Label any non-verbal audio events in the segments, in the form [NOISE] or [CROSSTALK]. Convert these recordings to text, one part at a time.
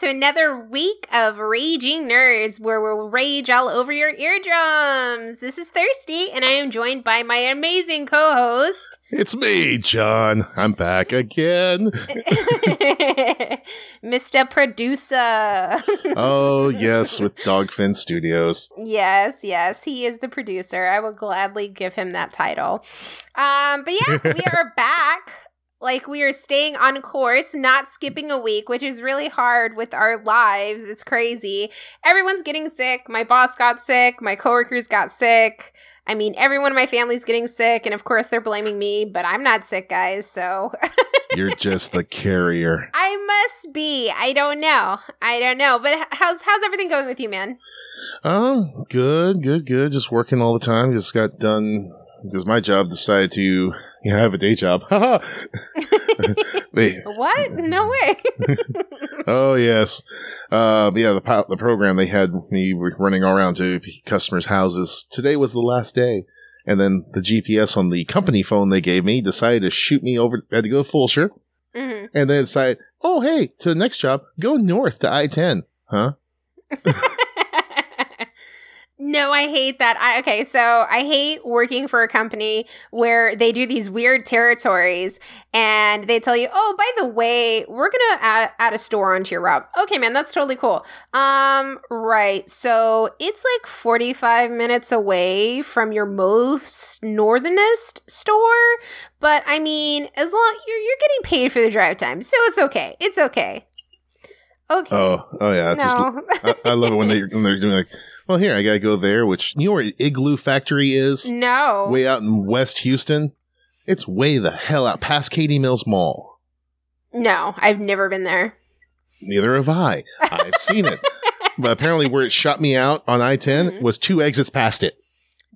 to another week of Raging Nerds, where we'll rage all over your eardrums. This is Thirsty, and I am joined by my amazing co host. It's me, John. I'm back again. [LAUGHS] Mr. Producer. [LAUGHS] oh, yes, with Dogfin Studios. Yes, yes, he is the producer. I will gladly give him that title. Um, but yeah, we [LAUGHS] are back like we are staying on course, not skipping a week, which is really hard with our lives. It's crazy. Everyone's getting sick. My boss got sick. My coworkers got sick. I mean, everyone in my family's getting sick, and of course they're blaming me, but I'm not sick, guys, so. [LAUGHS] You're just the carrier. I must be. I don't know. I don't know. But how's how's everything going with you, man? Um, good, good, good. Just working all the time. Just got done because my job decided to yeah, I have a day job. [LAUGHS] [LAUGHS] What? No way. [LAUGHS] oh yes. Uh, yeah, the the program they had me running around to customers' houses. Today was the last day, and then the GPS on the company phone they gave me decided to shoot me over. I had to go to Fulshear, mm-hmm. and then decided, oh hey, to the next job, go north to I ten. Huh? No, I hate that. I okay, so I hate working for a company where they do these weird territories and they tell you, "Oh, by the way, we're going to add, add, a store onto your route." Okay, man, that's totally cool. Um, right. So, it's like 45 minutes away from your most northernest store, but I mean, as long you're you're getting paid for the drive time. So, it's okay. It's okay. Okay. Oh, oh yeah. No. Just, I, I, love it when they when they're doing like well, here I gotta go there. Which you know where Igloo Factory is? No, way out in West Houston. It's way the hell out past Katy Mills Mall. No, I've never been there. Neither have I. [LAUGHS] I've seen it, but apparently, where it shut me out on I 10 mm-hmm. was two exits past it.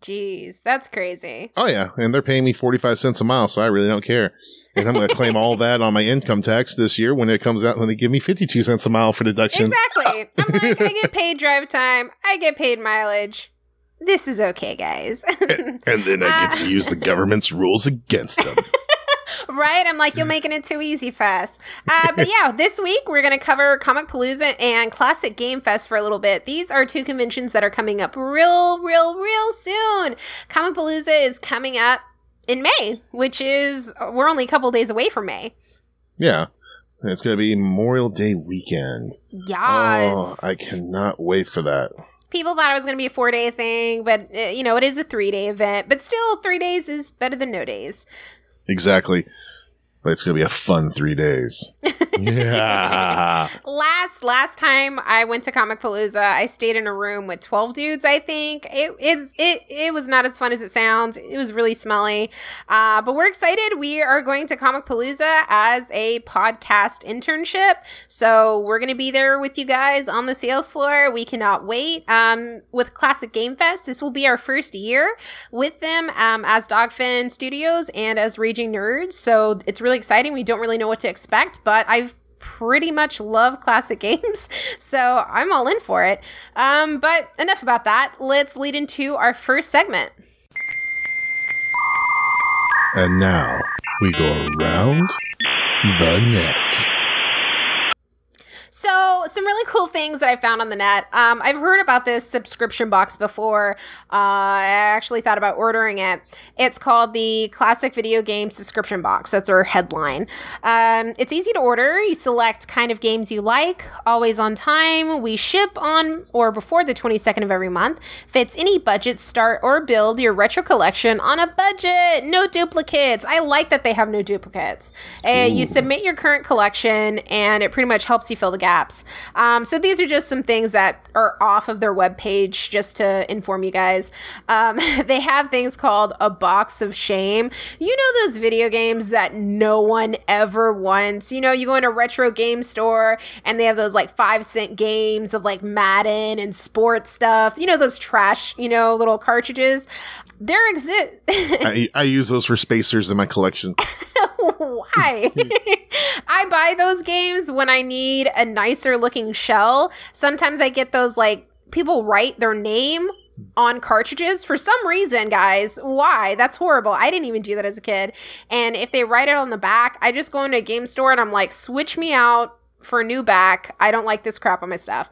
Jeez, that's crazy. Oh yeah, and they're paying me forty five cents a mile, so I really don't care and I'm going to claim all that on my income tax this year when it comes out when they give me 52 cents a mile for deduction. Exactly. I'm like, I get paid drive time, I get paid mileage. This is okay, guys. and, and, then I get to uh, use the government's rules against them. [LAUGHS] right? I'm like, you're making it too easy for us. Uh, but yeah, [LAUGHS] this week we're going to cover Comicpalooza and Classic Game Fest for a little bit. These are two conventions that are coming up real, real, real soon. Comicpalooza is coming up in May, which is we're only a couple days away from May. Yeah. It's going to be Memorial Day weekend. Yes. Oh, I cannot wait for that. People thought it was going to be a four day thing, but, uh, you know, it is a three day event. But still, three days is better than no days. Exactly. It's gonna be a fun three days. yeah. [LAUGHS] last last time I went to Comicpalooza, I stayed in a room with twelve dudes. I think it is it it was not as fun as it sounds. It was really smelly, uh, but we're excited. We are going to Comicpalooza as a podcast internship, so we're gonna be there with you guys on the sales floor. We cannot wait. Um, with Classic Game Fest, this will be our first year with them um, as Dogfin Studios and as Raging Nerds. So it's really really exciting. We don't really know what to expect, but I've pretty much love classic [LAUGHS] games, so I'm all in for it. Um, but enough about that. Let's lead into our first segment. And now we go around the net. So, some really cool things that I found on the net. Um, I've heard about this subscription box before. Uh, I actually thought about ordering it. It's called the Classic Video Game Subscription Box. That's our headline. Um, it's easy to order. You select kind of games you like, always on time. We ship on or before the 22nd of every month. Fits any budget, start or build your retro collection on a budget. No duplicates. I like that they have no duplicates. Uh, you submit your current collection, and it pretty much helps you fill the gap apps. Um, so these are just some things that are off of their webpage just to inform you guys. Um, [LAUGHS] they have things called a box of shame. You know those video games that no one ever wants. You know, you go in a retro game store and they have those like five cent games of like Madden and sports stuff. You know those trash, you know, little cartridges. There exist. [LAUGHS] I, I use those for spacers in my collection. [LAUGHS] Why? I buy those games when I need a nicer looking shell. Sometimes I get those like people write their name on cartridges for some reason, guys. Why? That's horrible. I didn't even do that as a kid. And if they write it on the back, I just go into a game store and I'm like, switch me out for a new back. I don't like this crap on my stuff.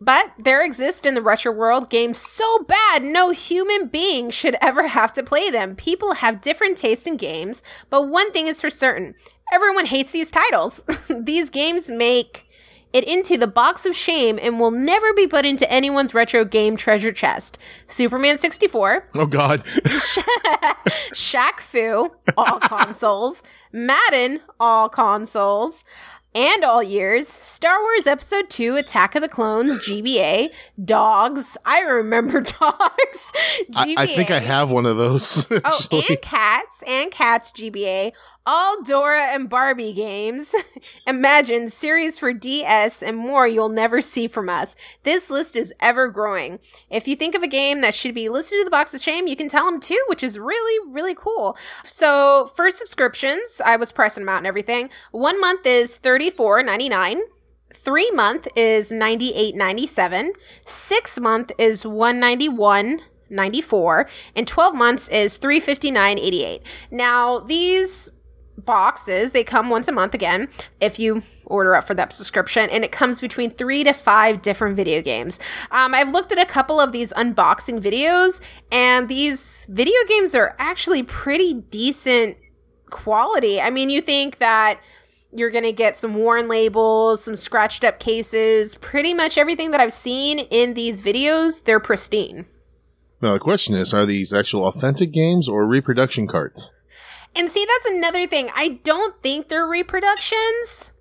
But there exist in the retro world games so bad no human being should ever have to play them. People have different tastes in games, but one thing is for certain everyone hates these titles. [LAUGHS] these games make it into the box of shame and will never be put into anyone's retro game treasure chest. Superman 64. Oh, God. [LAUGHS] Shaq Fu, all [LAUGHS] consoles. Madden, all consoles and all years, Star Wars Episode 2 Attack of the Clones, GBA, Dogs. I remember [LAUGHS] Dogs. GBA. I, I think I have one of those. oh, and Cats, and Cats, GBA, all Dora and Barbie games. [LAUGHS] Imagine series for DS and more you'll never see from us. This list is ever growing. If you think of a game that should be listed in the box of shame, you can tell them too, which is really, really cool. So for subscriptions, I was pressing them out and everything. One month is $34.99. Three month is ninety eight ninety seven. Six month is one ninety one 94 and 12 months is 359.88 now these boxes. They come once a month again if you order up for that subscription, and it comes between three to five different video games. Um, I've looked at a couple of these unboxing videos, and these video games are actually pretty decent quality. I mean, you think that you're going to get some worn labels, some scratched up cases, pretty much everything that I've seen in these videos, they're pristine. Now, the question is are these actual authentic games or reproduction carts? And see, that's another thing. I don't think they're reproductions,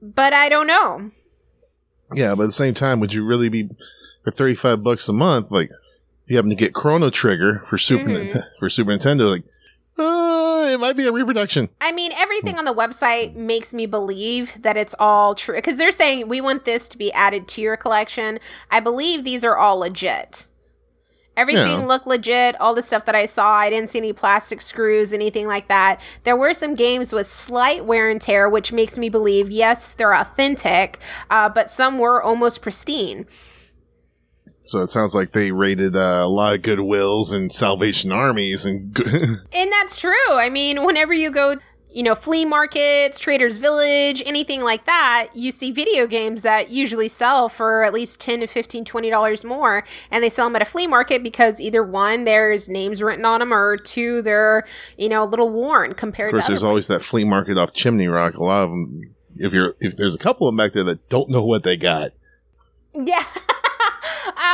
but I don't know. Yeah, but at the same time, would you really be for thirty five bucks a month? Like, you happen to get Chrono Trigger for Super mm-hmm. for Super Nintendo, like. Uh, it might be a reproduction. I mean, everything on the website makes me believe that it's all true because they're saying we want this to be added to your collection. I believe these are all legit. Everything yeah. looked legit. All the stuff that I saw, I didn't see any plastic screws, anything like that. There were some games with slight wear and tear, which makes me believe, yes, they're authentic, uh, but some were almost pristine. So it sounds like they raided uh, a lot of Goodwills and Salvation Armies, and [LAUGHS] and that's true. I mean, whenever you go you know, flea markets, Traders Village, anything like that, you see video games that usually sell for at least 10 to 15, 20 dollars more and they sell them at a flea market because either one there's names written on them or two they're, you know, a little worn compared of course, to there's always that flea market off Chimney Rock. A lot of them if you're if there's a couple of them back there that don't know what they got. Yeah. [LAUGHS]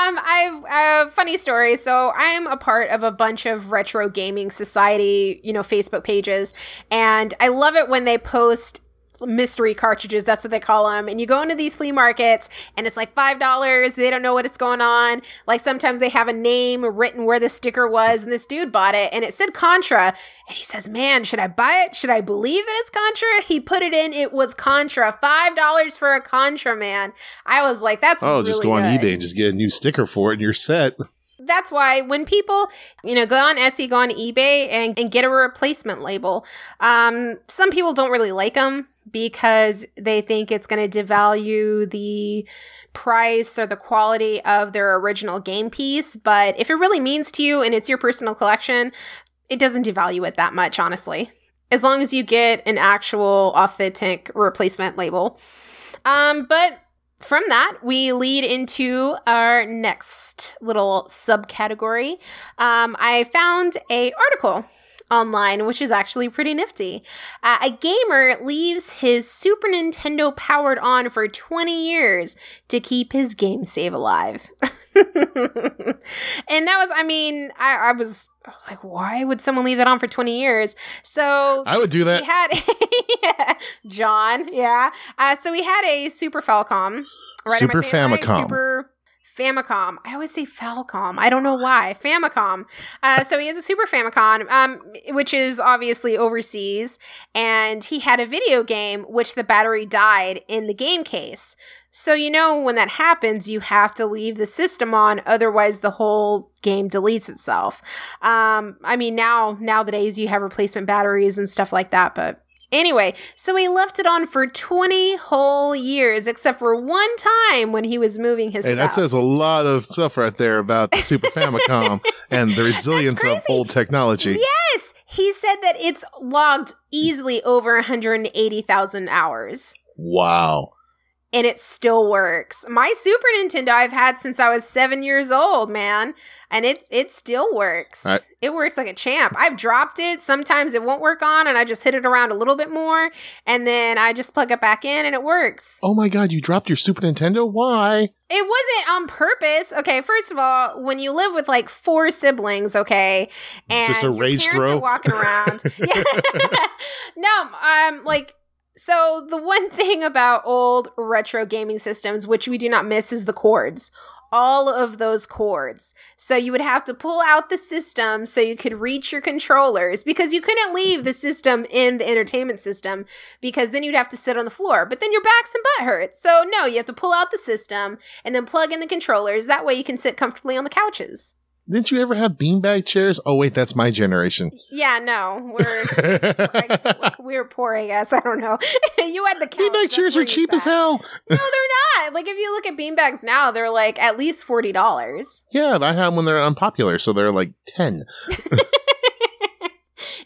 um, I've a uh, funny story. So I'm a part of a bunch of retro gaming society, you know, Facebook pages, and I love it when they post mystery cartridges. That's what they call them. And you go into these flea markets and it's like $5. They don't know what is going on. Like sometimes they have a name written where the sticker was and this dude bought it and it said Contra. And he says, man, should I buy it? Should I believe that it's Contra? He put it in. It was Contra. $5 for a Contra, man. I was like, that's Oh, really just go on good. eBay and just get a new sticker for it and you're set that's why when people, you know, go on Etsy, go on eBay and, and get a replacement label, um, some people don't really like them because they think it's going to devalue the price or the quality of their original game piece. But if it really means to you and it's your personal collection, it doesn't devalue it that much, honestly. As long as you get an actual authentic replacement label. Um, but from that, we lead into our next little subcategory. Um, I found a article online, which is actually pretty nifty. Uh, a gamer leaves his Super Nintendo powered on for 20 years to keep his game save alive. [LAUGHS] and that was, I mean, I, I was I was like, why would someone leave that on for 20 years? So I would do that. We had [LAUGHS] yeah, John, yeah. Uh, so we had a Super Falcom. Right? Super Famicom. Right? Super Famicom. I always say Falcom. I don't know why. Famicom. Uh, so he has a Super Famicom, um, which is obviously overseas, and he had a video game which the battery died in the game case. So you know when that happens, you have to leave the system on, otherwise the whole game deletes itself. Um, I mean now nowadays you have replacement batteries and stuff like that, but Anyway, so he left it on for 20 whole years, except for one time when he was moving his hey, stuff. That says a lot of stuff right there about the Super [LAUGHS] Famicom and the resilience of old technology. Yes! He said that it's logged easily over 180,000 hours. Wow. And it still works. My Super Nintendo I've had since I was seven years old, man, and it's it still works. I- it works like a champ. I've dropped it. Sometimes it won't work on, and I just hit it around a little bit more, and then I just plug it back in, and it works. Oh my god, you dropped your Super Nintendo? Why? It wasn't on purpose. Okay, first of all, when you live with like four siblings, okay, and Just a your parents throw? are walking around. yeah. [LAUGHS] [LAUGHS] no, um, like so the one [LAUGHS] thing about old retro gaming systems, which we do not miss, is the cords. All of those cords. So you would have to pull out the system so you could reach your controllers because you couldn't leave the system in the entertainment system because then you'd have to sit on the floor. But then your backs and butt hurt. So no, you have to pull out the system and then plug in the controllers. That way you can sit comfortably on the couches. Didn't you ever have beanbag chairs? Oh wait, that's my generation. Yeah, no, we're [LAUGHS] like, we were poor, I guess. [LAUGHS] I don't know. [LAUGHS] you had the couch. beanbag chairs are cheap as hell. No, they're not. Like if you look at beanbags now, they're like at least forty dollars. Yeah, I had them when they're unpopular, so they're like ten. [LAUGHS]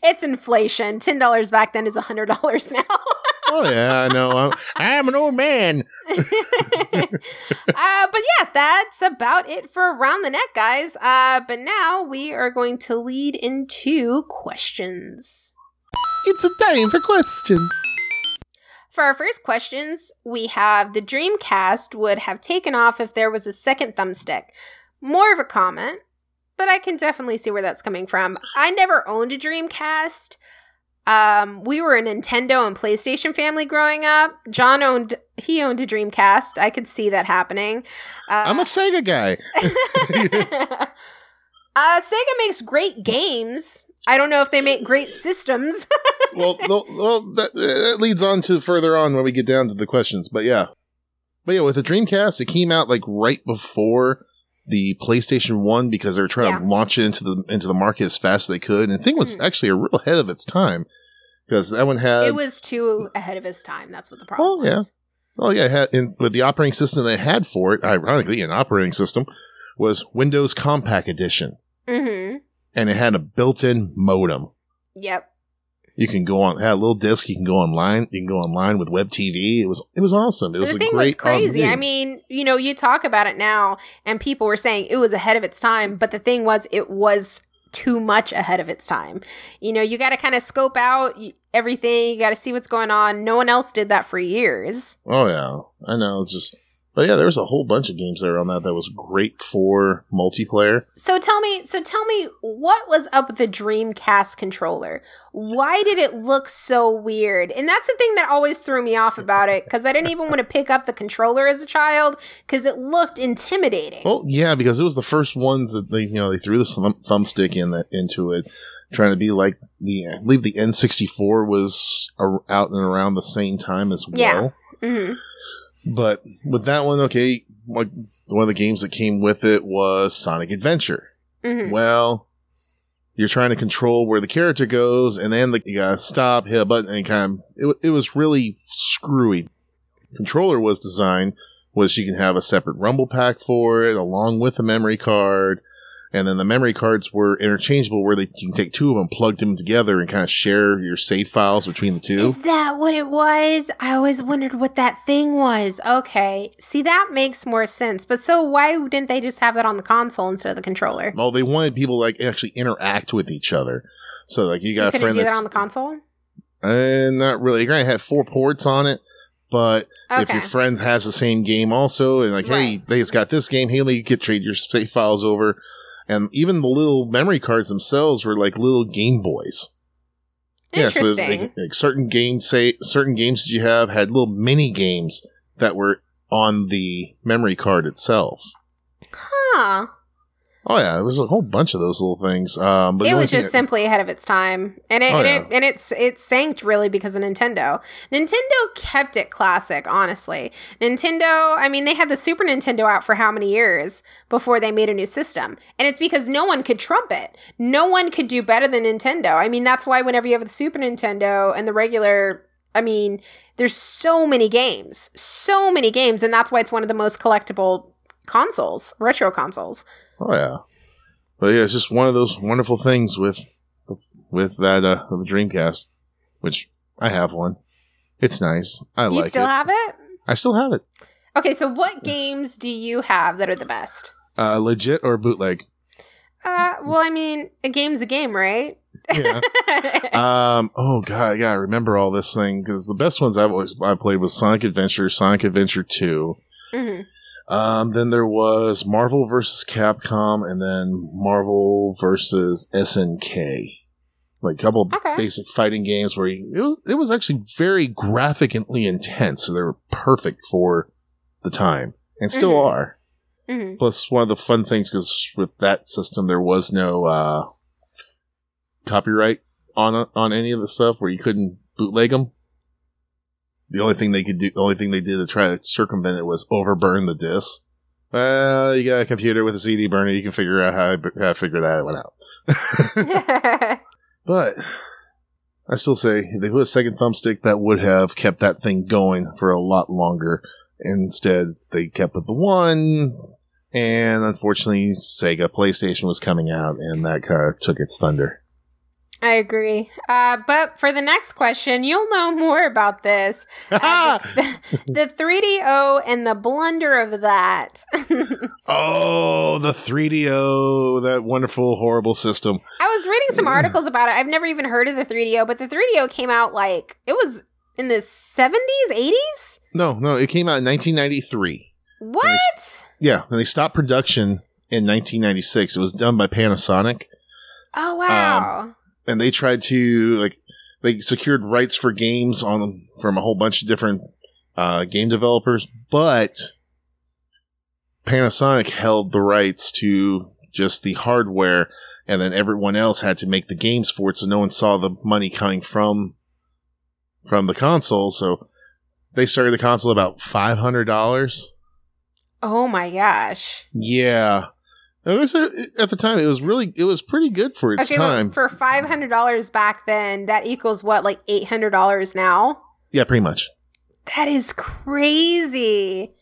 It's inflation. Ten dollars back then is hundred dollars now. Oh yeah, I know. I'm, I'm an old man. uh, but yeah, that's about it for around the net, guys. Uh, but now we are going to lead into questions. It's a time for questions. For our first questions, we have the Dreamcast would have taken off if there was a second thumbstick. More of a comment, but I can definitely see where that's coming from. I never owned a Dreamcast. Um, we were a Nintendo and PlayStation family growing up. John owned he owned a Dreamcast. I could see that happening. Uh, I'm a Sega guy. [LAUGHS] uh, Sega makes great games. I don't know if they make great systems. [LAUGHS] well, well, well that, that leads on to further on when we get down to the questions. But yeah, but yeah, with the Dreamcast, it came out like right before the PlayStation One because they were trying to launch it into the into the market as fast as they could, and the thing was Mhm. actually a real ahead of its time because that one had it was too ahead of its time. That's what the problem Oh, yeah. was. Oh yeah, it had, in, with the operating system they had for it, ironically, an operating system was Windows Compact Edition, Mm-hmm. and it had a built-in modem. Yep. You can go on, had a little disc. You can go online. You can go online with web TV. It was it was awesome. It was the a thing great was crazy. I mean, you know, you talk about it now, and people were saying it was ahead of its time, but the thing was, it was too much ahead of its time. You know, you got to kind of scope out everything. You got to see what's going on. No one else did that for years. oh yeah, I know. It's just, but yeah, there was a whole bunch of games there on that that was great for multiplayer. So tell me, so tell me, what was up with the Dreamcast controller? Why did it look so weird? And that's the thing that always threw me off about it because I didn't even want to pick up the controller as a child because it looked intimidating. Well, yeah, because it was the first ones that they, you know, they threw the thumb, thumbstick in that into it, trying to be like the, I believe the N64 was out and around the same time as Yeah. well. Mm-hmm. But with that one, okay, like one of the games that came with it was Sonic Adventure. hmm Well, you're trying to control where the character goes, and then the, you gotta stop, hit a button, and kind of it, it was really screwy. Controller was designed was you can have a separate rumble pack for it, along with a memory card, and then the memory cards were interchangeable, where they can take two of them, plug them together, and kind of share your save files between the two. Is that what it was? I always wondered what that thing was. Okay. See, that makes more sense. But so why didn't they just have that on the console instead of the controller? Well, they wanted people to, like actually interact with each other. So like you You got a friend do that on the console? Uh, not really. You're gonna have four ports on it, but if your friend has the same game also, and like, hey, they just got this game, hey, you could trade your save files over, and even the little memory cards themselves were like little Game Boys. Interesting. like, like certain games say certain games that you have had little mini games that were on the memory card itself. huh. Oh yeah, it was a whole bunch of those little things. Um, but it was just that- simply ahead of its time, and it, Oh, and, yeah. it and it's it sanked really because of Nintendo. Nintendo kept it classic, honestly. Nintendo, I mean, they had the Super Nintendo out for how many years before they made a new system, and it's because no one could trump it. No one could do better than Nintendo. I mean, that's why whenever you have the Super Nintendo and the regular, I mean, there's so many games, so many games, and that's why it's one of the most collectible consoles, retro consoles. Oh yeah, but yeah, it's just one of those wonderful things with with that uh the Dreamcast, which I have one. It's nice. I you like You still it. have it? I still have it. Okay, so what games do you have that are the best? Uh, legit or bootleg? Uh, well, I mean, a game's a game, right? Yeah. [LAUGHS] um. Oh god, I gotta remember all this thing because the best ones I've always I played was Sonic Adventure, Sonic Adventure Two. hmm Um. Then there was Marvel versus Capcom, and then Marvel versus SNK. Like a couple of Okay. basic fighting games where you, it was it was actually very graphically intense, so they were perfect for the time, and still Mhm. are. hmm Plus, one of the fun things because with that system, there was no uh, copyright on on any of the stuff where you couldn't bootleg them. The only thing they could do, the only thing they did to try to circumvent it was overburn the disc. Well, you got a computer with a CD burner, you can figure out how to, how to figure that one out. [LAUGHS] but I still say if they put a second thumbstick, that would have kept that thing going for a lot longer. Instead, they kept with the one, and unfortunately, Sega PlayStation was coming out, and that kind of took its thunder. I agree. Uh, but for the next question, you'll know more about this. [LAUGHS] Uh, the, the 3DO and the blunder of that. [LAUGHS] oh, the 3DO, that wonderful, horrible system. I was reading some articles about it. I've never even heard of the 3DO, but the 3DO came out like it was in the 70s, 80s? No, no, it came out in 1993. What? Yeah, and they stopped production in 1996. It was done by Panasonic. Oh, wow. And they tried to like they secured rights for games on from a whole bunch of different uh, game developers, but Panasonic held the rights to just the hardware, and then everyone else had to make the games for it, so no one saw the money coming from from the console. So they started the console about five hundred dollars. oh my gosh. Yeah. It was a, at the time. It was really, it was pretty good for its okay, time. for $500 back then, that equals what, like $800 now? yeah, pretty much. That is crazy.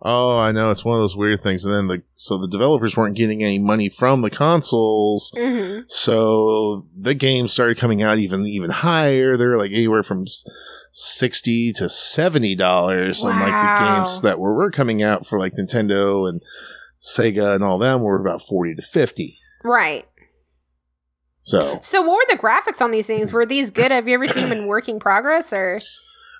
Oh, I know. It's one of those weird things. And then the so the developers weren't getting any money from the consoles, hmm so the games started coming out even even higher. They're like anywhere from sixty to seventy dollars, and like the games that were, were coming out for like Nintendo and Sega and all them were about forty to fifty. Right. So, So, what were the graphics on these things? Were these good? Have you ever seen them in working progress or?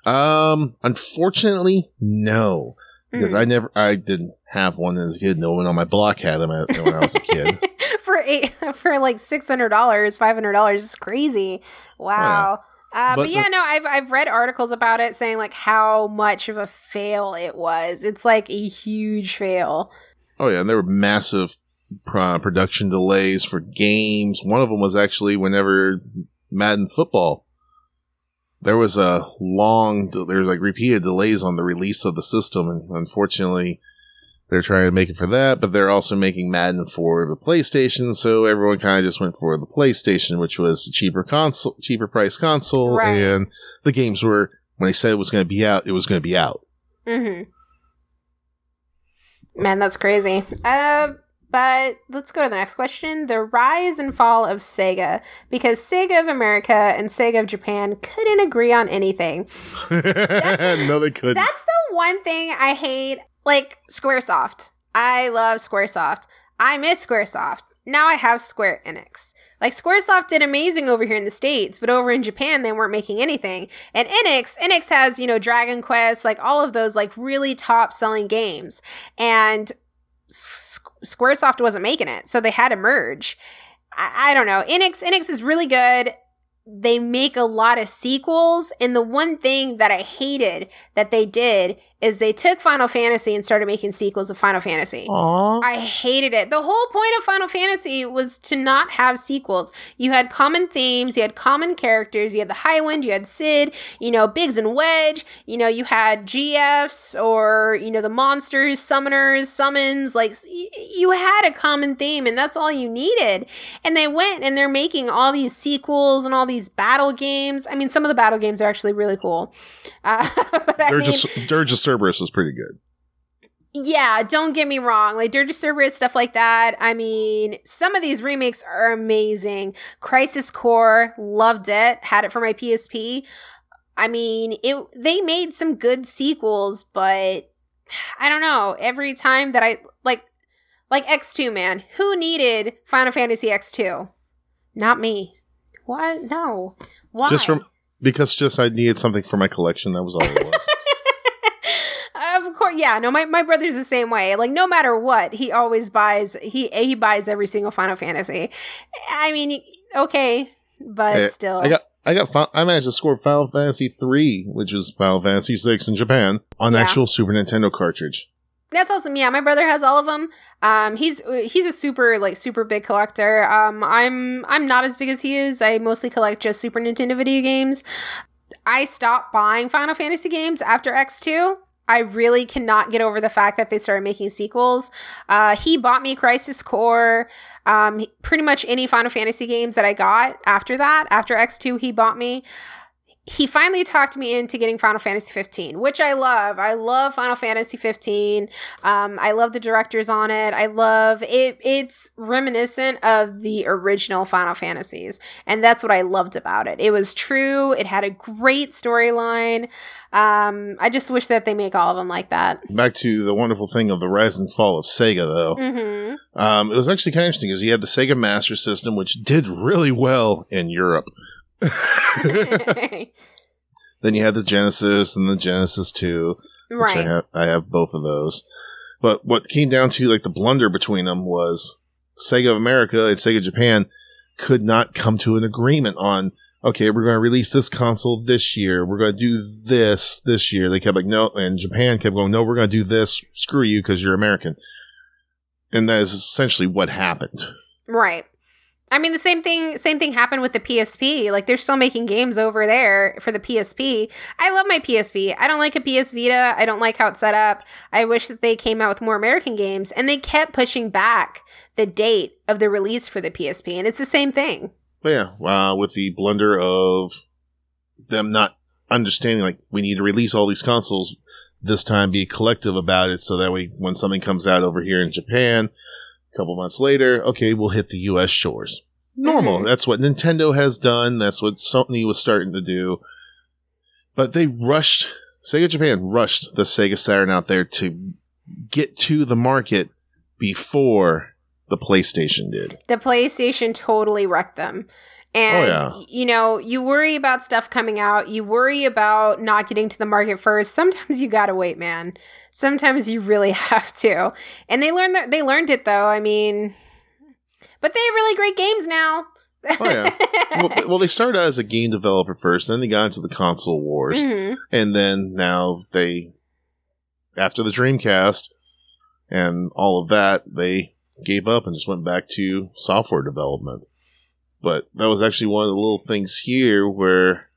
um, unfortunately, no, because Mhm. I never, I didn't have one as a kid. No one on my block had them when I was a kid. [LAUGHS] for eight for like six hundred dollars, five hundred dollars is crazy. Wow. Uh, but, But yeah, the- no, I've I've read articles about it saying like how much of a fail it was. It's like a huge fail. Oh yeah, and there were massive uh, production delays for games. One of them was actually whenever Madden football. There was a long, there was like repeated delays on the release of the system, and unfortunately, they're trying to make it for that. But they're also making Madden for the PlayStation, so everyone kind of just went for the PlayStation, which was a cheaper console, cheaper price console, Right. and the games were when they said it was going to be out, it was going to be out. hmm Man, that's crazy. Uh, but let's go to the next question: the rise and fall of Sega, because Sega of America and Sega of Japan couldn't agree on anything. [LAUGHS] no, they couldn't. That's the one thing I hate. Like Squaresoft. I love Squaresoft. I miss Squaresoft. Now I have Square Enix. Like Squaresoft did amazing over here in the States, but over in Japan they weren't making anything. And Enix, Enix has, you know, Dragon Quest, like all of those like really top selling games. And S- Squaresoft wasn't making it, so they had to merge. I, I don't know. Enix Enix is really good. They make a lot of sequels, and the one thing that I hated that they did is they took Final Fantasy and started making sequels of Final Fantasy. Aww. I hated it. The whole point of Final Fantasy was to not have sequels. You had common themes, you had common characters, you had the Highwind, you had Cid, you know, Biggs and Wedge, you know, you had GFs or, you know, the monsters, summoners, summons, like you had a common theme and that's all you needed. And they went and they're making all these sequels and all these battle games. I mean, some of the battle games are actually really cool. Uh, [LAUGHS] but I mean, of, Dirge of Cerberus was pretty good. yeah, don't get me wrong. Like Dirge of Cerberus, stuff like that. I mean, some of these remakes are amazing. Crisis Core, loved it. Had it for my PSP. I mean, it they made some good sequels, but [SIGHS] I don't know. Every time that I like like X2 man, who needed Final Fantasy X2? Not me. What? No. Why? Just from because just I needed something for my collection. That was all it was. [LAUGHS] course, yeah. No, my, my brother's the same way. Like, no matter what, he always buys. He he buys every single Final Fantasy. I mean, okay, but Hey, still, I got I got I managed to score Final Fantasy three, which is Final Fantasy six in Japan, on Yeah. actual Super Nintendo cartridge. That's awesome. Yeah, my brother has all of them. Um, he's he's a super like super big collector. Um, I'm I'm not as big as he is. I mostly collect just Super Nintendo video games. I stopped buying Final Fantasy games after X2. I really cannot get over the fact that they started making sequels. Uh, he bought me Crisis Core. Um, pretty much any Final Fantasy games that I got after that, after X2, he bought me he finally talked me into getting Final Fantasy 15, which I love. I love Final Fantasy 15. Um, I love the directors on it. I love it. It's reminiscent of the original Final Fantasies, and that's what I loved about it. It was true. It had a great storyline. Um, I just wish that they make all of them like that. Back to the wonderful thing of the rise and fall of Sega, though. hmm Um, it was actually kind of interesting because you had the Sega Master System, which did really well in Europe. [LAUGHS] then you had the Genesis and the Genesis 2, which I right. have, I have both of those. But what came down to like the blunder between them was Sega of America and Sega Japan could not come to an agreement on, okay, we're going to release this console this year. We're going to do this this year. They kept like, no, and Japan kept going, no, we're going to do this. Screw you because you're American. And that is essentially what happened. Right. I mean the same thing same thing happened with the PSP. Like they're still making games over there for the PSP. I love my PSP. I don't like a PS Vita. I don't like how it's set up. I wish that they came out with more American games and they kept pushing back the date of the release for the PSP and it's the same thing. But yeah, uh, with the blunder of them not understanding, like, we need to release all these consoles, this time be collective about it so that way when something comes out over here in Japan, a couple months later, okay, we'll hit the US shores. Normal. Mhm. That's what Nintendo has done. That's what Sony was starting to do. But they rushed, Sega Japan rushed the Sega Saturn out there to get to the market before the PlayStation did. The PlayStation totally wrecked them. And, Oh, you know, you worry about stuff coming out. You worry about not getting to the market first. Sometimes you gotta wait, man. Sometimes you really [LAUGHS] have to. And they learned that they learned it though. I mean, but they have really great games now. Oh, yeah. well, well, they started out as a game developer first, then they got into the console wars, Mhm. and then now they, after the Dreamcast and all of that, they gave up and just went back to software development. But that was actually one of the little things here where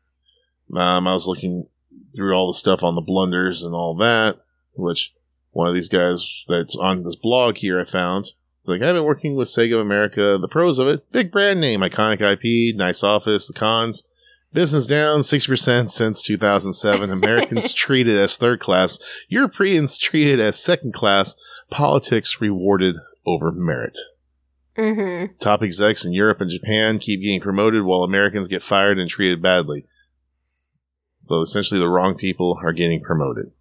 um, I was looking through all the stuff on the blunders and all that, which one of these guys that's on this blog here I found. It's like, I've been working with Sega of America, the pros of it, big brand name, iconic IP, nice office, the cons. Business down 6% since 2007. [LAUGHS] Americans treated as third class. Europeans treated as second class. Politics rewarded over merit. Mhm. Top execs in Europe and Japan keep getting promoted while Americans get fired and treated badly. So essentially, the wrong people are getting promoted.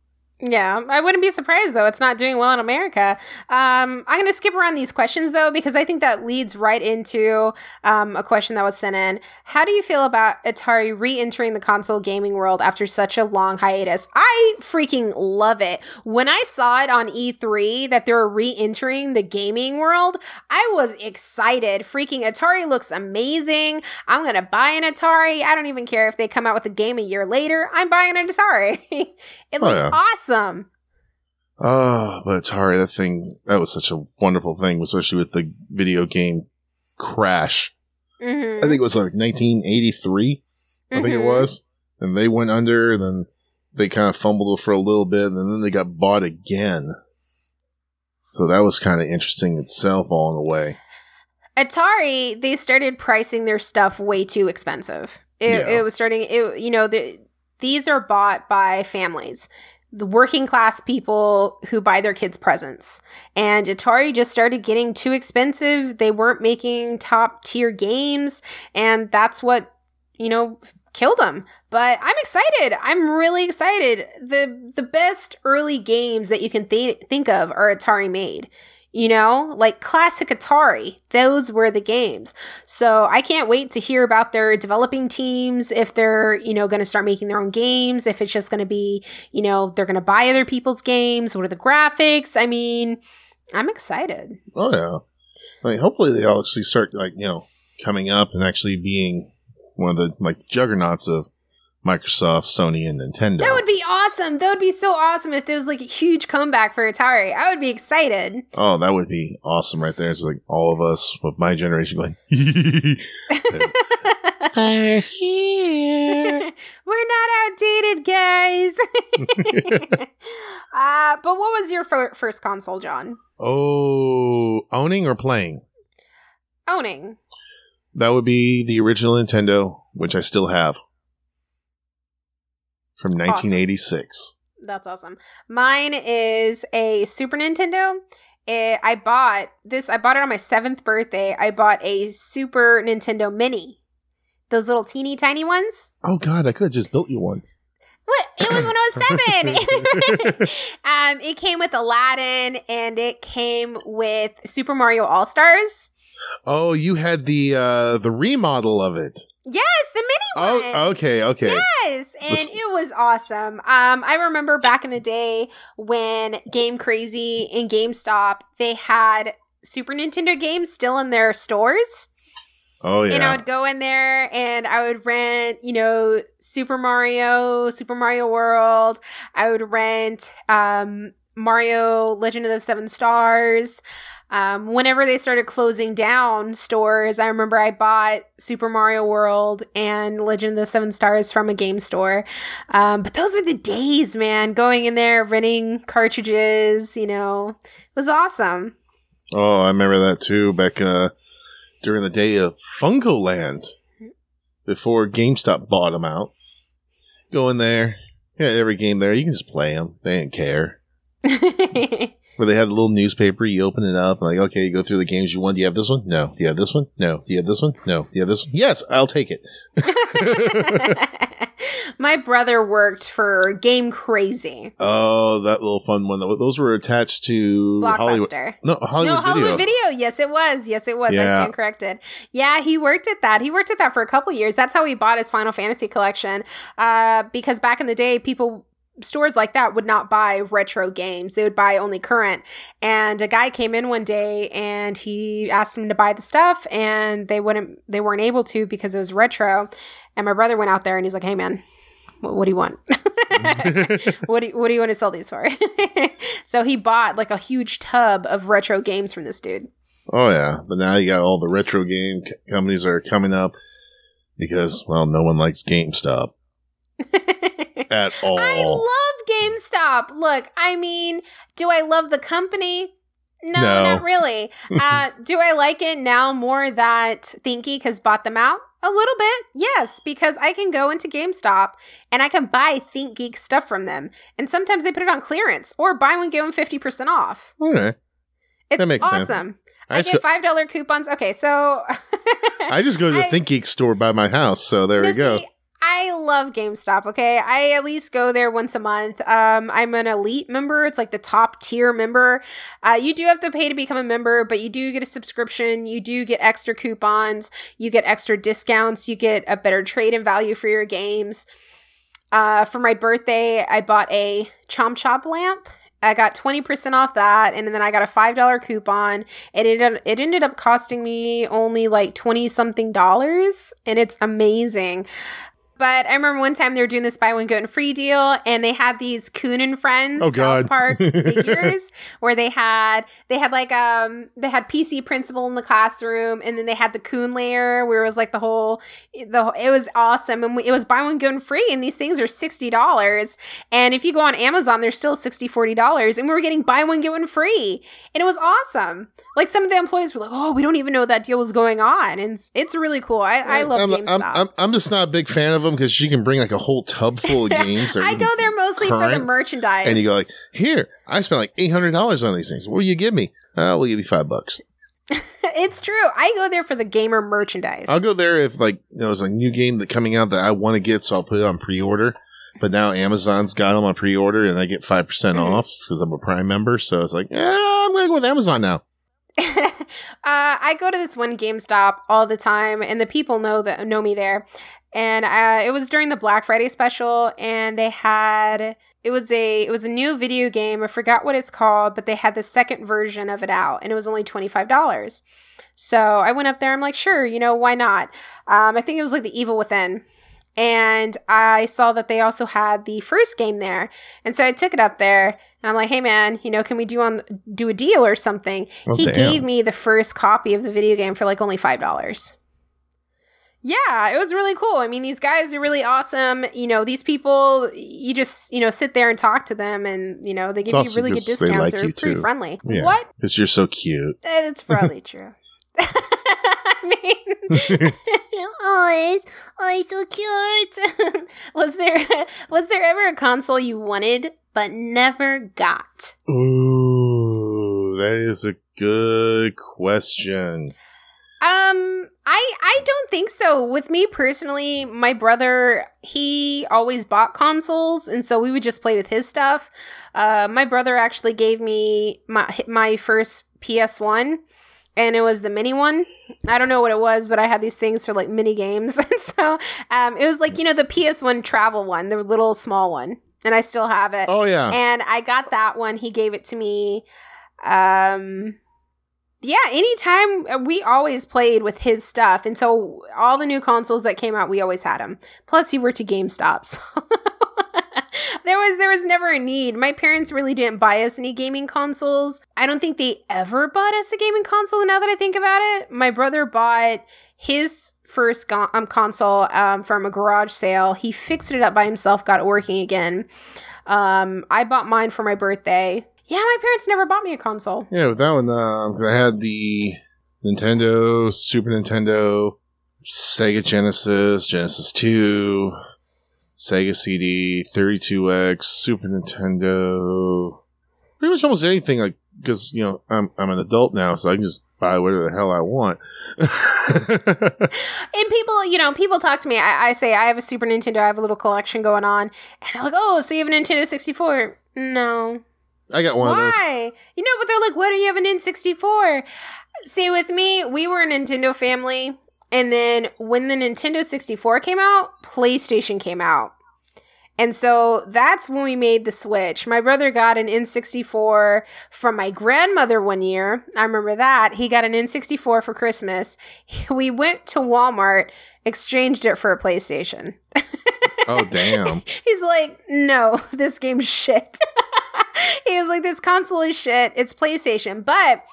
Yeah, I wouldn't be surprised though. It's not doing well in America. Um, I'm going to skip around these questions though because I think that leads right into um, a question that was sent in. How do you feel about Atari re-entering the console gaming world after such a long hiatus? I freaking love it. When I saw it on E3 that they were re-entering the gaming world, I was excited. Freaking Atari looks amazing. I'm going to buy an Atari. I don't even care if they come out with a game a year later. I'm buying an Atari. [LAUGHS] it Oh, looks yeah. awesome. Oh, but Atari, that thing, that was such a wonderful thing, especially with the video game crash. Mhm. I think it was like 1983, I think it Mhm. was. And they went under, and then they kind of fumbled for a little bit, and then they got bought again. So that was kind of interesting itself all in a way. Atari, they started pricing their stuff way too expensive. It, Yeah. it was starting, it, you know, the, these are bought by families, the working class people who buy their kids presents. And Atari just started getting too expensive. They weren't making top tier games. And that's what, you know, killed them. But I'm excited. I'm really excited. The the best early games that you can th- think of are Atari made. You know, like classic Atari, those were the games. So I can't wait to hear about their developing teams, if they're, you know, going to start making their own games, if it's just going to be, you know, they're going to buy other people's games. What are the graphics? I mean, I'm excited. Oh, yeah. I mean, hopefully they all actually start, like, you know, coming up and actually being one of the, like, juggernauts of Microsoft, Sony, and Nintendo. That would be awesome. That would be so awesome if there was like a huge comeback for Atari. I would be excited. Oh, that would be awesome right there. It's like all of us with my generation going, [LAUGHS] They're here. [LAUGHS] We're not outdated, guys. [LAUGHS] uh, but what was your fir- first console, John? Oh, owning or playing? Owning. That would be the original Nintendo, which I still have from 1986. That's awesome. Mine is a Super Nintendo. It, I bought this. I bought it on my seventh birthday. I bought a Super Nintendo Mini, those little teeny tiny ones. Oh God, I could have just built you one. What? It was when I was seven. [LAUGHS] [LAUGHS] um, it came with Aladdin, and it came with Super Mario All Stars. Oh, you had the uh the remodel of it. Yes, the mini one. Oh, okay, okay. Yes, and it was awesome. Um, I remember back in the day when Game Crazy and GameStop they had Super Nintendo games still in their stores. Oh yeah. And I would go in there and I would rent, you know, Super Mario, Super Mario World. I would rent um Mario Legend of the Seven Stars. Um, whenever they started closing down stores, I remember I bought Super Mario World and Legend of the Seven Stars from a game store. Um, but those were the days, man, going in there, renting cartridges, you know, it was awesome. Oh, I remember that too. Back uh, during the day of FuncoLand, before GameStop bought them out. Go in there, yeah, every game there, you can just play them. They didn't care. [LAUGHS] Where they had a little newspaper, you open it up, and like, okay, you go through the games you want. Do you have this one? No. Do you have this one? No. Do you have this one? No. Do you have this one? Yes, I'll take it. [LAUGHS] My brother worked for Game Crazy. Oh, that little fun one. Those were attached to Hollywood. No, Hollywood, no, Hollywood Video. Video. Yes, it was. Yes, it was. I Yeah. stand corrected. Yeah, he worked at that. He worked at that for a couple years. That's how he bought his Final Fantasy collection. Uh, because back in the day, people stores like that would not buy retro games. They would buy only current. And a guy came in one day and he asked him to buy the stuff and they wouldn't they weren't able to because it was retro. And my brother went out there and he's like, "Hey man, what, what do you want? [LAUGHS] [LAUGHS] what do you, what do you want to sell these for?" [LAUGHS] so he bought like a huge tub of retro games from this dude. Oh yeah, but now you got all the retro game c- companies that are coming up because well, no one likes GameStop at all. I love GameStop. Look, I mean, do I love the company? No, No. not really. [LAUGHS] uh, do I like it now more that ThinkGeek has bought them out? A little bit, yes, because I can go into GameStop and I can buy ThinkGeek stuff from them. And sometimes they put it on clearance or buy one, get one 50% off. okay, It's That makes awesome. sense. I, I, get $5 coupons. Okay, so. I just go to the [LAUGHS] I- ThinkGeek store by my house, so there we go. I love GameStop. Okay, I at least go there once a month. Um, I'm an elite member. It's like the top tier member. Uh, you do have to pay to become a member, but you do get a subscription. You do get extra coupons. You get extra discounts. You get a better trade in value for your games. Uh, for my birthday, I bought a Chomp Chop lamp. I got 20% off that and then I got a $5 coupon. It it ended up costing me only like 20 something dollars and it's amazing. But I remember one time they were doing this buy one get one free deal, and they had these Coon and Friends Oh, South God. Park [LAUGHS] figures where they had they had like um they had PC principal in the classroom, and then they had the Coon layer where it was like the whole the it was awesome, and we, it was buy one get one free, and these things are sixty dollars, and if you go on Amazon, they're still 60 40 dollars, and we were getting buy one get one free, and it was awesome. Like some of the employees were like, "Oh, we don't even know that deal was going on," and it's, it's really cool. I, I love I'm, GameStop. I'm, I'm, I'm just not a big fan of them because she can bring like a whole tub full of [LAUGHS] games. or I go there mostly for the merchandise. and you go like, here, I spent like eight hundred dollars on these things. What will you give me? Uh, we'll give you five bucks. [LAUGHS] it's true. I go there for the gamer merchandise. I'll go there if like you know, there's a new game that coming out that I want to get, so I'll put it on pre-order. But now Amazon's got them on pre-order, and I get five percent Mhm. off because I'm a Prime member. So it's like, yeah, I'm gonna go with Amazon now. Uh, I go to this one GameStop all the time, and the people know that know me there. And uh, it was during the Black Friday special, and they had it was a it was a new video game. I forgot what it's called, but they had the second version of it out, and it was only twenty five dollars. So I went up there. I'm like, sure, you know, why not? Um, I think it was like the Evil Within. And I saw that they also had the first game there. And so I took it up there and I'm like, hey man, you know, can we do on do a deal or something? Oh, he damn. gave me the first copy of the video game for like only five dollars. Yeah, it was really cool. I mean, these guys are really awesome. You know, these people, you just, you know, sit there and talk to them and, you know, they give you really good discounts. like They're pretty too. friendly. Yeah. What? Because you're so cute. It's probably [LAUGHS] true. [LAUGHS] I mean, oh, it's, oh, it's so cute. [LAUGHS] was there was there ever a console you wanted but never got? Ooh, that is a good question. Um, I I don't think so. With me personally, my brother he always bought consoles, and so we would just play with his stuff. Uh, my brother actually gave me my my first PS One, and it was the mini one. I don't know what it was, but I had these things for like mini games, and [LAUGHS] so um, it was like you know the PS One travel one, the little small one, and I still have it. Oh yeah, And I got that one. He gave it to me. Um, yeah, anytime we always played with his stuff, and so all the new consoles that came out, we always had them. Plus, he worked at GameStop, [LAUGHS] so there was there was never a need. My parents really didn't buy us any gaming consoles. I don't think they ever bought us a gaming console. Now that I think about it, my brother bought his first go- um, console um, from a garage sale. He fixed it up by himself, got it working again. Um, I bought mine for my birthday. Yeah, my parents never bought me a console. yeah. With that one, 'cause I had the Nintendo, Super Nintendo, Sega Genesis, Genesis Two, Sega CD, 32X, Super Nintendo, pretty much almost anything. Like because you know I'm I'm an adult now, so I can just buy whatever the hell I want. [LAUGHS] And people, you know, people talk to me. I, I say I have a Super Nintendo. I have a little collection going on, and they're like, "Oh, so you have a Nintendo 64?" No, I got one of those. why? You know, but they're like, "Why do you have an N64?" See, with me, we were a Nintendo family, and then when the Nintendo 64 came out, PlayStation came out. And so that's when we made the switch. My brother got an N64 from my grandmother one year. I remember that. He got an N64 for Christmas. [LAUGHS] We went to Walmart, exchanged it for a PlayStation. Oh damn! [LAUGHS] He's like, no, [LAUGHS] this game's shit. he was like, this console is shit. It's PlayStation. But,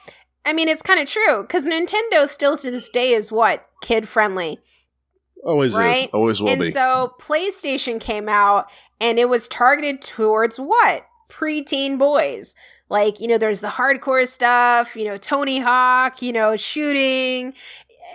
I mean, it's kind of true because Nintendo still to this day is what? Kid friendly. Always is. Right? Always will and be. so PlayStation came out and it was targeted towards what? Preteen boys. Like, you know, there's the hardcore stuff, you know, Tony Hawk, you know, shooting.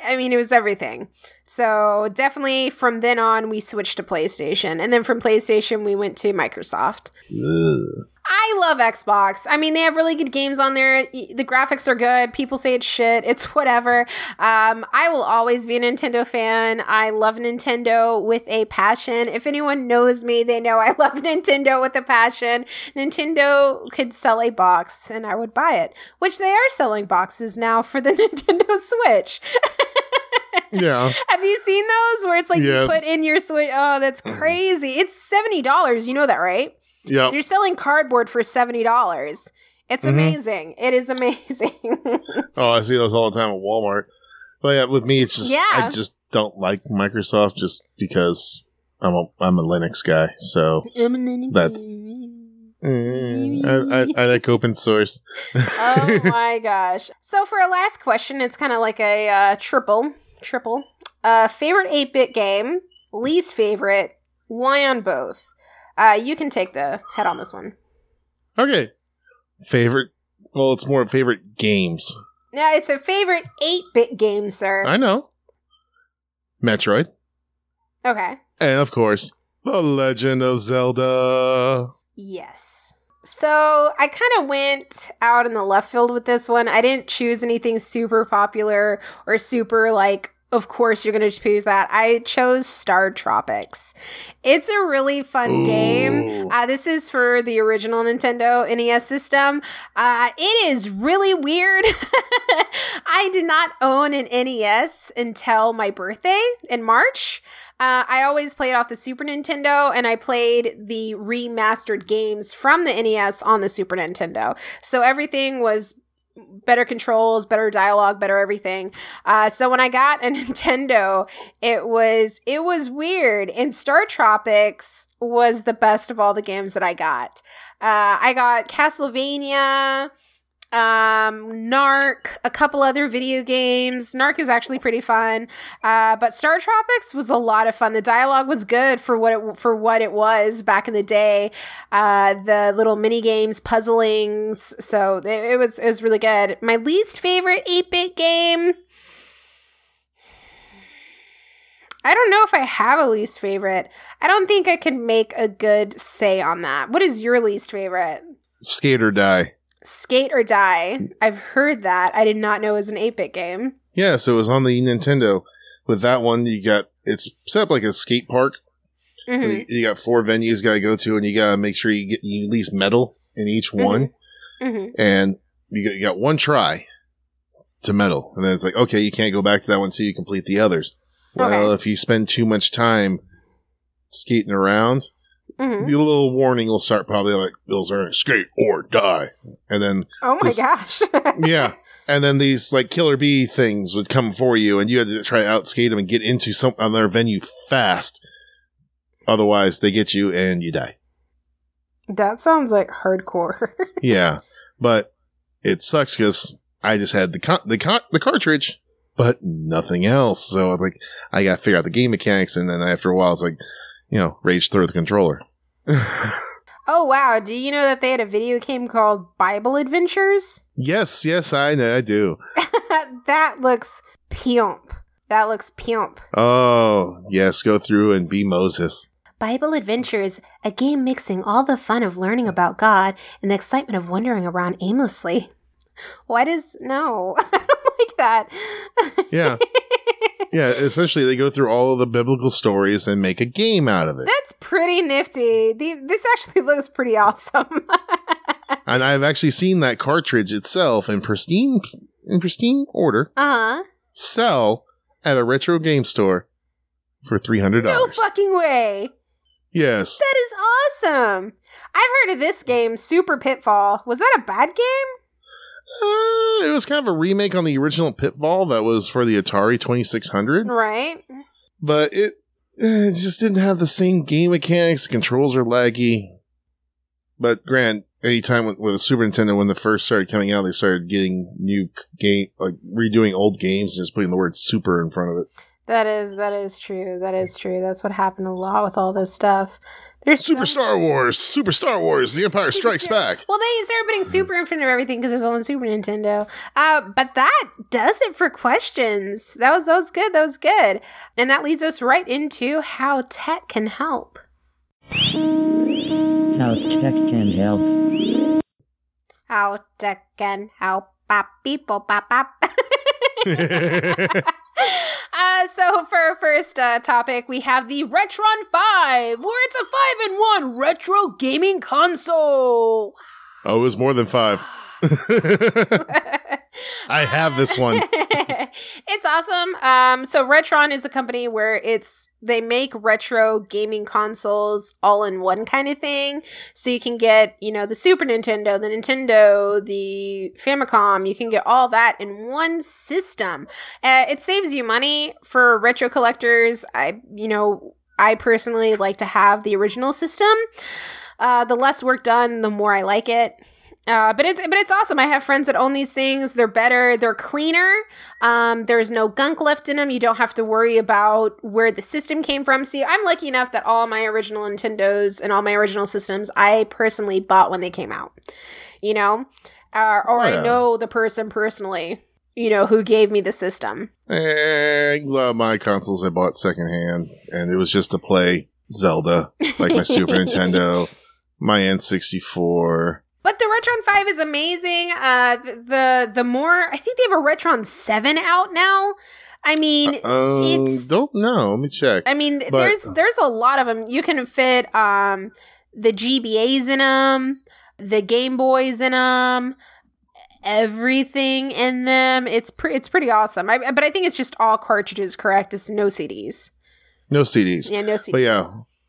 I mean, it was everything. So definitely from then on, we switched to PlayStation. And then from PlayStation, we went to Microsoft. Ugh. I love Xbox. I mean, they have really good games on there. The graphics are good. People say it's shit. [LAUGHS] It's whatever. Um, I will always be a Nintendo fan. I love Nintendo with a passion. If anyone knows me, they know I [LAUGHS] love Nintendo with a passion. Nintendo could sell a box and I would buy it, which they are selling boxes now for the [LAUGHS] Nintendo Switch. Yeah. [LAUGHS] have you seen those where it's like Yes. you put in your Switch? Oh, that's crazy. It's $70. You know that, right? Yeah. You're selling cardboard for seventy dollars. It's Mhm. amazing. It is amazing. [LAUGHS] Oh, I see those all the time at Walmart. But yeah, with me, it's just Yeah. I just don't like Microsoft just because I'm a I'm a Linux guy. So That's- mm, I, I, I like open source. [LAUGHS] oh my gosh. So for a last question, it's kind of like a uh, triple, triple. Uh, favorite eight bit game, least favorite. Why on both? Uh, you can take the head on this one. okay. Favorite? Well, it's more favorite games. Yeah, it's a favorite eight bit game, sir. I know. Metroid, okay. and of course, The Legend of Zelda. Yes. So I kind of went out in the left field with this one. I didn't choose anything super popular or super like of course you're going to choose that. I chose Star Tropics. It's a really fun Ooh. game. Uh, this is for the original Nintendo NES system. Uh, it is really weird. [LAUGHS] I did not own an NES until my birthday in March. Uh, I always played off the Super Nintendo and I played the remastered games from the NES on the Super Nintendo. So everything was better controls, better dialogue, better everything. Uh, so when I got a [LAUGHS] Nintendo, it was it was weird. And Star Tropics was the best of all the games that I got. Uh, I got Castlevania um, Narc, a couple other video games. Narc is actually pretty fun, uh, but Star Tropics was a lot of fun. The dialogue was good for what it for what it was back in the day. Uh, the little mini games, puzzlings, so it, it was it was really good. My least favorite eight bit game. I don't know if I have a least favorite. I don't think I can make a good say on that. What is your least favorite? Skate or die. Skate or Die. I've heard that. I did not know it was an 8 bit game. Yeah, so it was on the Nintendo. With that one, you got it's set up like a skate park. Mm-hmm. You, you, got four venues you got to go to, and you got to make sure you get you at least medal in each mm-hmm. one. Mm-hmm. And you got, you got one try to medal, and then it's like, okay, you can't go back to that one until you complete the others. Well, okay. if you spend too much time skating around, Mm-hmm. The little warning will start probably like those are skate or die, and then oh my this, gosh, [LAUGHS] yeah, and then these like killer bee things would come for you, and you had to try to outskate them and get into some other venue fast. Otherwise, they get you and you die. That sounds like hardcore. [LAUGHS] yeah, but it sucks because I just had the con- the con- the cartridge, but nothing else. So like I got to figure out the game mechanics, and then after a while, it's like you know, rage through the controller. oh wow! Do you know that they had a video game called Bible Adventures? Yes, yes, I know, I do. [LAUGHS] that looks pimp. That looks pimp. Oh yes, go through and be Moses. Bible Adventures, a game mixing all the fun of learning about God and the excitement of wandering around aimlessly. [LAUGHS] What is no? [LAUGHS] I don't like that. Yeah. Yeah, essentially they go through all of the biblical stories and make a game out of it. That's pretty nifty. this actually looks pretty awesome. [LAUGHS] and I've actually seen that cartridge itself in pristine in pristine order. Uh-huh. Sell at a retro game store for three hundred dollars. No fucking way. Yes. That is awesome. I've heard of this game, Super Pitfall. Was that a bad game? Uh, it was kind of a remake on the original Pitfall that was for the Atari 2600. Right. But it, eh, it just didn't have the same game mechanics. The controls are laggy. But Grant, anytime with, with the Super Nintendo, when the first started coming out, they started getting new game, like redoing old games and just putting the word super in front of it. That is, that is true. That is true. That's what happened a lot with all this stuff. There's Super Star Wars, Super Star Wars, The Empire Strikes Back. Well, they started putting super in front of everything because it was on the Super Nintendo. Uh, but that does it for questions. That was that was good. That was good, and that leads us right into how tech can help. How tech can help. How tech can help. Bop, beep, bop, bop, bop. [LAUGHS] Uh, so for our first uh, topic, we have the Retron 5, where it's a 5 in 1 retro gaming console. Oh, it was more than five. [LAUGHS] I have this one. [LAUGHS] it's awesome. Um, so Retron is a company where it's they make retro gaming consoles all in one kind of thing. So you can get, you know, the Super Nintendo, the Nintendo, the Famicom, you can get all that in one system. Uh, it saves you money for retro collectors. I, you know, I personally like to have the original system. Uh, the less work done, the more I like it. Uh, but it's but it's awesome. I have friends that own these things. They're better. They're cleaner. Um, there's no gunk left in them. You don't have to worry about where the system came from. See, I'm lucky enough that all my original Nintendos and all my original systems I personally bought when they came out. You know, uh, or yeah. I know the person personally. You know who gave me the system. Eh, a my consoles I bought secondhand, and it was just to play Zelda, like my Super [LAUGHS] Nintendo, my N64 But the Retron 5 is amazing. Uh, the, the the more I think they have a Retron 7 out now. I mean, Um, it's don't know. Let me check. I mean, But- there's there's a lot of them. You can fit um the GBAs in them, the Game Boys in them, everything in them. It's pre- it's pretty awesome. I, but I think it's just all cartridges. Correct? It's no CDs. no CDs. Yeah, no CDs. But yeah,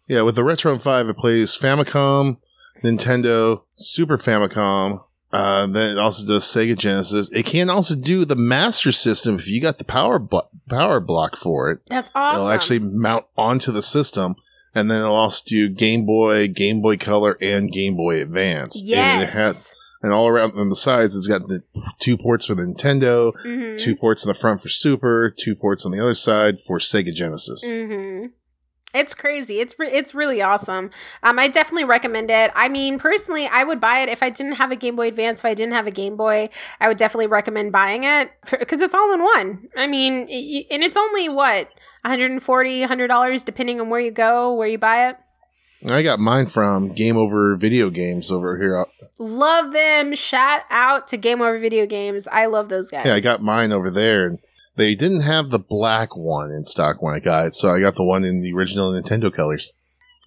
yeah. With the Retron Five, it plays Famicom, Nintendo, Super Famicom. Uh, then it also does Sega Genesis. It can also do the Master System if you got the power blo- power block for it. that's awesome. It'll actually mount onto the system, and then it'll also do Game Boy, Game Boy Color, and Game Boy Advance. And, it yes. and all around on the sides, it's got the two ports for Nintendo, Mhm. two ports in the front for Super, two ports on the other side for Sega Genesis. Mm-hmm. It's crazy. It's re- it's really awesome. Um, I definitely recommend it. I mean, personally, I would buy it if I didn't have a Game Boy Advance. If I didn't have a Game Boy, I would definitely recommend buying it because it's all in one. I mean, y- and it's only what 140 100 dollars depending on where you go, where you buy it. I got mine from Game Over Video Games over here. Love them. Shout out to Game Over Video Games. I love those guys. Yeah, I got mine over there. They didn't have the black one in stock when I got it, so I got the one in the original Nintendo colors.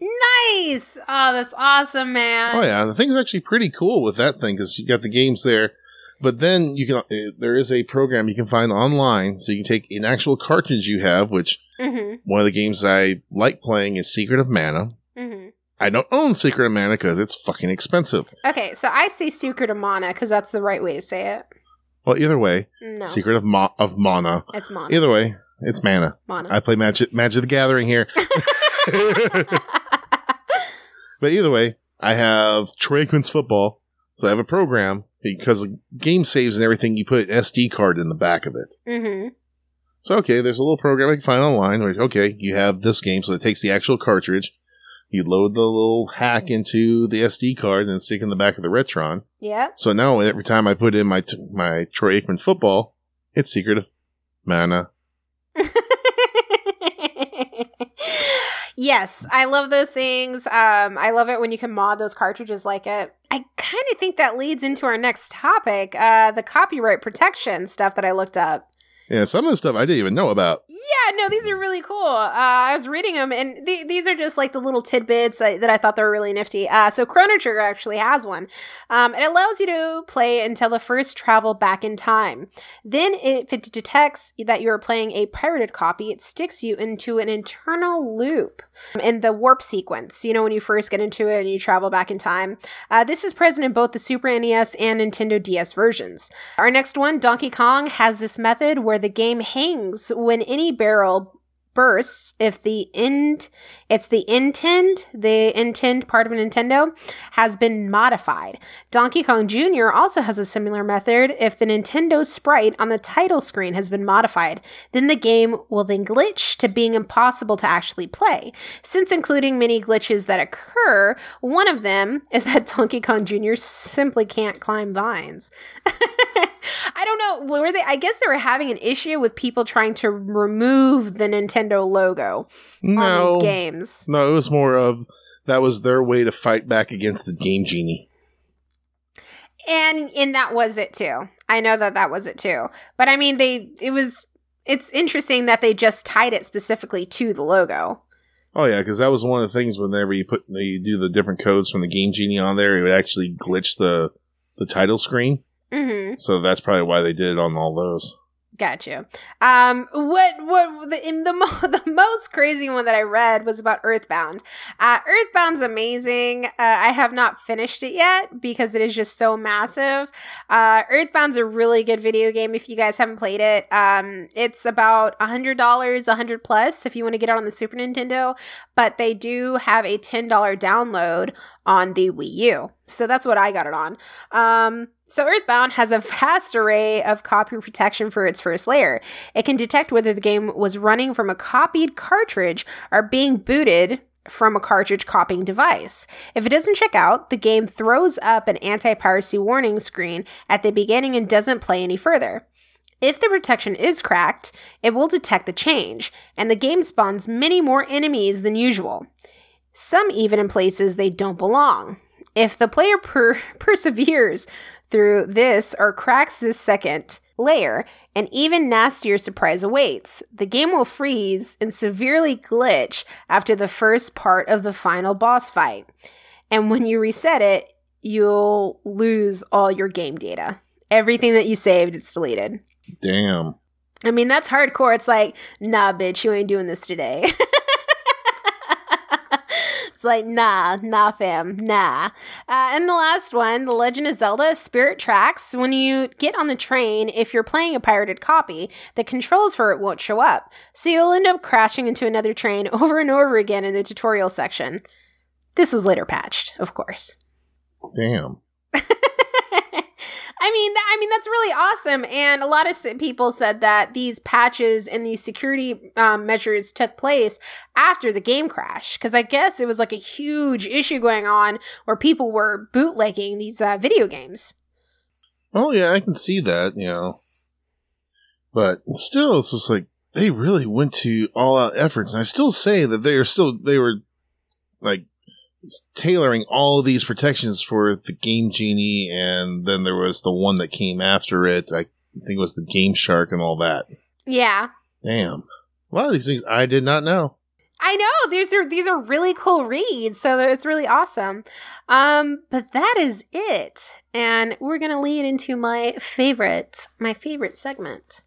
nice. Oh, that's awesome, man. Oh yeah, the thing's actually pretty cool with that thing because you got the games there. But then you can uh, there is a program you can find online, so you can take an actual cartridge you have, which Mm-hmm. one of the games I like playing is Secret of Mana. Mm-hmm. I don't own Secret of Mana because it's fucking expensive. Okay, so I say Secret of Mana because that's the right way to say it. Well, either way, No, Secret of Ma- of Mana. it's Mana. Either way, it's Mana. Mana. I play Magic Magic the Gathering here. [LAUGHS] But either way, I have Troy football. So I have a program because game saves and everything, you put an SD card in the back of it. mm-hmm. So, okay, there's a little program I can find online where, okay, you have this game. So it takes the actual cartridge. You load the little hack into the SD card and stick it in the back of the Retron. Yeah. So now every time I put in my, t- my Troy Aikman football, it's Secret of Mana. yes, I love those things. Um, I love it when you can mod those cartridges like it. I kind of think that leads into our next topic, uh, the copyright protection stuff that I looked up. Yeah, some of the stuff I didn't even know about. Yeah, no, these are really cool. Uh, I was reading them, and th- these are just like the little tidbits that, that I thought they were really nifty. Uh, so Chrono Trigger actually has one. Um, it allows you to play until the first travel back in time. Then, if it detects that you're playing a pirated copy, it sticks you into an internal loop in the warp sequence. You know, when you first get into it and you travel back in time. Uh, this is present in both the Super NES and Nintendo DS versions. Our next one, Donkey Kong, has this method where the game hangs when any barrel bursts if the end it's the intend the intend part of a nintendo has been modified. Donkey kong jr also has a similar method. If the nintendo sprite on the title screen has been modified then the game will then glitch to being impossible to actually play. Since including many glitches that occur one of them is that [LAUGHS] donkey kong jr simply can't climb vines [LAUGHS] I don't know. Were they? I guess they were having an issue with people trying to remove the Nintendo logo on these games. No, it was more of that was their way to fight back against the Game Genie. And and that was it too. I know that that was it too. But I mean, they it was. It's interesting that they just tied it specifically to the logo. Oh yeah, because that was one of the things whenever you put you do the different codes from the Game Genie on there, it would actually glitch the the title screen. Mm-hmm. So that's probably why they did it on all those. Got you. Um, what what the in the [LAUGHS] mo- the most crazy one that I read was about Earthbound. Uh, Earthbound's amazing. Uh, I have not finished it yet because it is just so massive. Uh, Earthbound's a really good video game if you guys haven't played it. Um, it's about a hundred dollars, a hundred plus if you want to get it on the Super Nintendo, but they do have a ten dollar download on the Wii U. So that's what I got it on. Um, so Earthbound has a vast array of copy protection for its first layer. It can detect whether the game was running from a copied cartridge or being booted from a cartridge copying device. If it doesn't check out, the game throws up an anti-piracy warning screen at the beginning and doesn't play any further. If the protection is cracked, it will detect the change, and the game spawns many more enemies than usual. Some even in places they don't belong. If the player per- [LAUGHS] perseveres through this or cracks this second layer, an even nastier surprise awaits. The game will freeze and severely glitch after the first part of the final boss fight. And when you reset it, you'll lose all your game data. Everything that you saved is deleted. Damn. I mean, that's hardcore. It's like, nah, bitch, you ain't doing this today. [LAUGHS] it's like, nah, nah, fam, nah. Uh, and the last one, The Legend of Zelda Spirit Tracks. When you get on the train, if you're playing a pirated copy, the controls for it won't show up. So you'll end up crashing into another train [LAUGHS] over and over again in the tutorial section. This was later patched, of course. Damn. [LAUGHS] I mean, I mean that's really awesome, and a lot of people said that these patches and these security um, measures took place after the game crash because I guess it was like a huge issue going on where people were bootlegging these uh, video games. Oh yeah, I can see that, you know. But still, it's just like they really went to all out efforts, and I still say that they are still they were like tailoring all of these protections for the Game Genie, and then there was the one that came after it. I think it was the Game Shark and all that. Yeah, Damn, a lot of these things I did not know. I know these are these are really cool reads, so it's really awesome. Um, but that is it, and we're gonna lead into my favorite my favorite segment.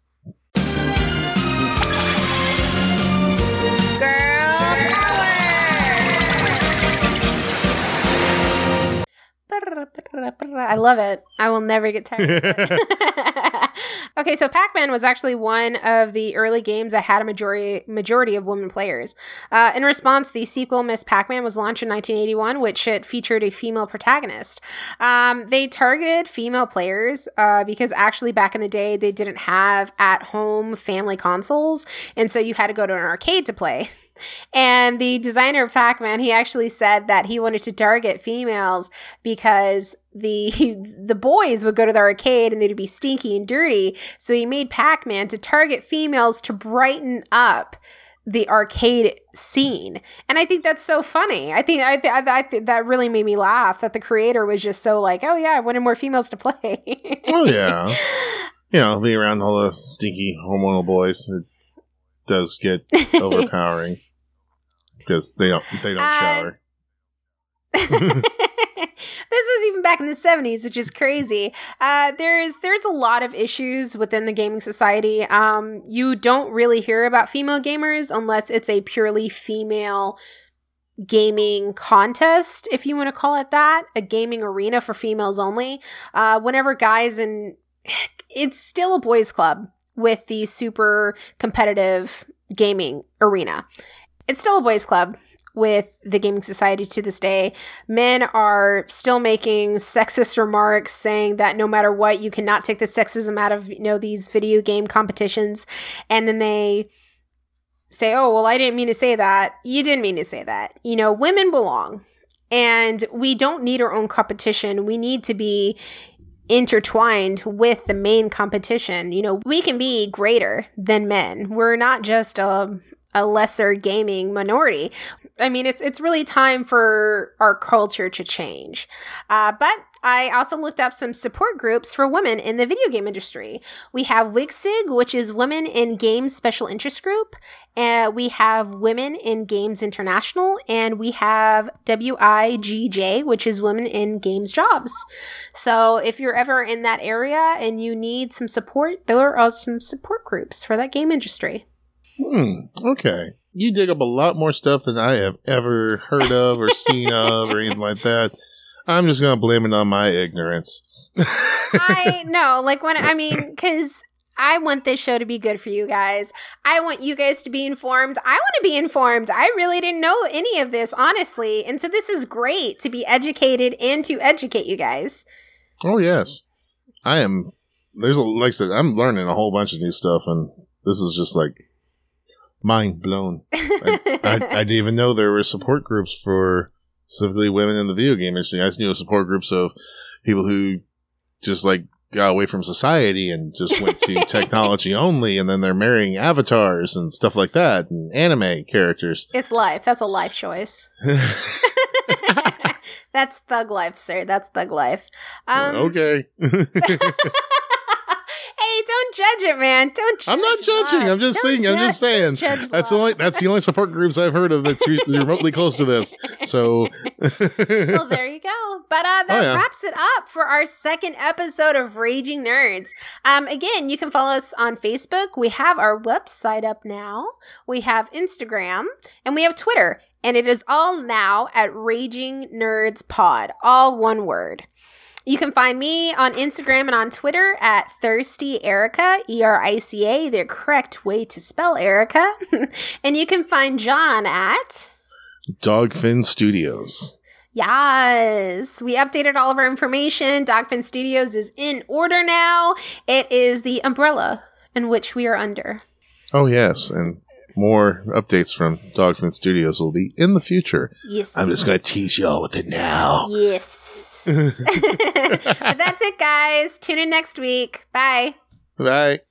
I love it. I will never get tired of it. [LAUGHS] [LAUGHS] okay, so Pac-Man was actually one of the early games that had a majority majority of women players. Uh, in response, the sequel Miss Pac-Man was launched in 1981, which it featured a female protagonist. Um, they targeted female players uh, because actually back in the day they didn't have at-home family consoles, and so you had to go to an arcade to play. [LAUGHS] And the designer of Pac-Man, he actually said that he wanted to target females because the [LAUGHS] the boys would go to the arcade and they'd be stinky and dirty. So he made Pac-Man to target females to brighten up the arcade scene. And I think that's so funny. I think I, th- I, I th- that really made me laugh that the creator was just so like, "Oh yeah, I wanted more females to [LAUGHS] play." Oh yeah, you know, being around all the stinky hormonal boys, it does get overpowering [LAUGHS] because they don't they don't Uh, shower. [LAUGHS] this was even back in the 70s which is crazy. Uh, there's there's a lot of issues within the gaming society. Um, you don't really hear about female gamers unless it's a purely female gaming contest if you want to call it that a gaming arena for females only. Uh, whenever guys and [SIGHS] it's still a boys club with the super competitive gaming arena it's still a boys club with the gaming society to this day. Men are still making sexist remarks saying that no matter what, you cannot take the sexism out of, you know, these video game competitions. And then they say, oh, well, I didn't mean to say that. You didn't mean to say that. You know, women belong. And we don't need our own competition. We need to be intertwined with the main competition. You know, we can be greater than men. We're not just a a lesser gaming minority. I mean, it's it's really time for our culture to change. Uh, but I also looked up some support groups for women in the video game industry. We have WIGSIG, which is Women in Games Special Interest Group. Uh, we have Women in Games International, and we have WIGJ, which is Women in Games Jobs. So if you're ever in that area and you need some support, there are some support groups for that game industry. Hmm. Okay. You dig up a lot more stuff than I have ever heard of or seen of or anything like that. I'm just gonna blame it on my ignorance. I [LAUGHS] know, like when I mean, because I want this show to be good for you guys. I want you guys to be informed. I want to be informed. I really didn't know any of this, honestly. And so this is great to be educated and to educate you guys. Oh yes, I am. There's a like I said, I'm learning a whole bunch of new stuff, and this is just like mind blown. I, I, I didn't even know there were support groups for specifically women in the video game industry. I just knew support groups of people who just like got away from society and just went to [LAUGHS] technology only, and then they're marrying avatars and stuff like that, and anime characters. it's life. That's a life choice. [LAUGHS] [LAUGHS] That's thug life, sir. That's thug life. Um, okay. Hey, don't judge it, man. Don't. Judge I'm not judging. love. I'm just Don't saying. I'm just saying. That's the only. That's the only support groups I've heard of that's re- [LAUGHS] remotely close to this. So. well, there you go. But uh, that Oh, yeah. wraps it up for our second episode of Raging Nerds. Um, again, you can follow us on Facebook. We have our website up now. We have Instagram, and we have Twitter. And it is all now at Raging Nerds Pod, all one word. You can find me on Instagram and on Twitter at Thirsty Erica, E R I C A, the correct way to spell Erica. [LAUGHS] and you can find John at. Dogfin Studios. Yes, we updated all of our information. Dogfin Studios is in order now. It is the umbrella in which we are under. Oh yes, and more updates from Dogfin Studios will be in the future. Yes. I'm just going to tease y'all with it now. Yes. [LAUGHS] but that's it, guys. Tune in next week. Bye. Bye.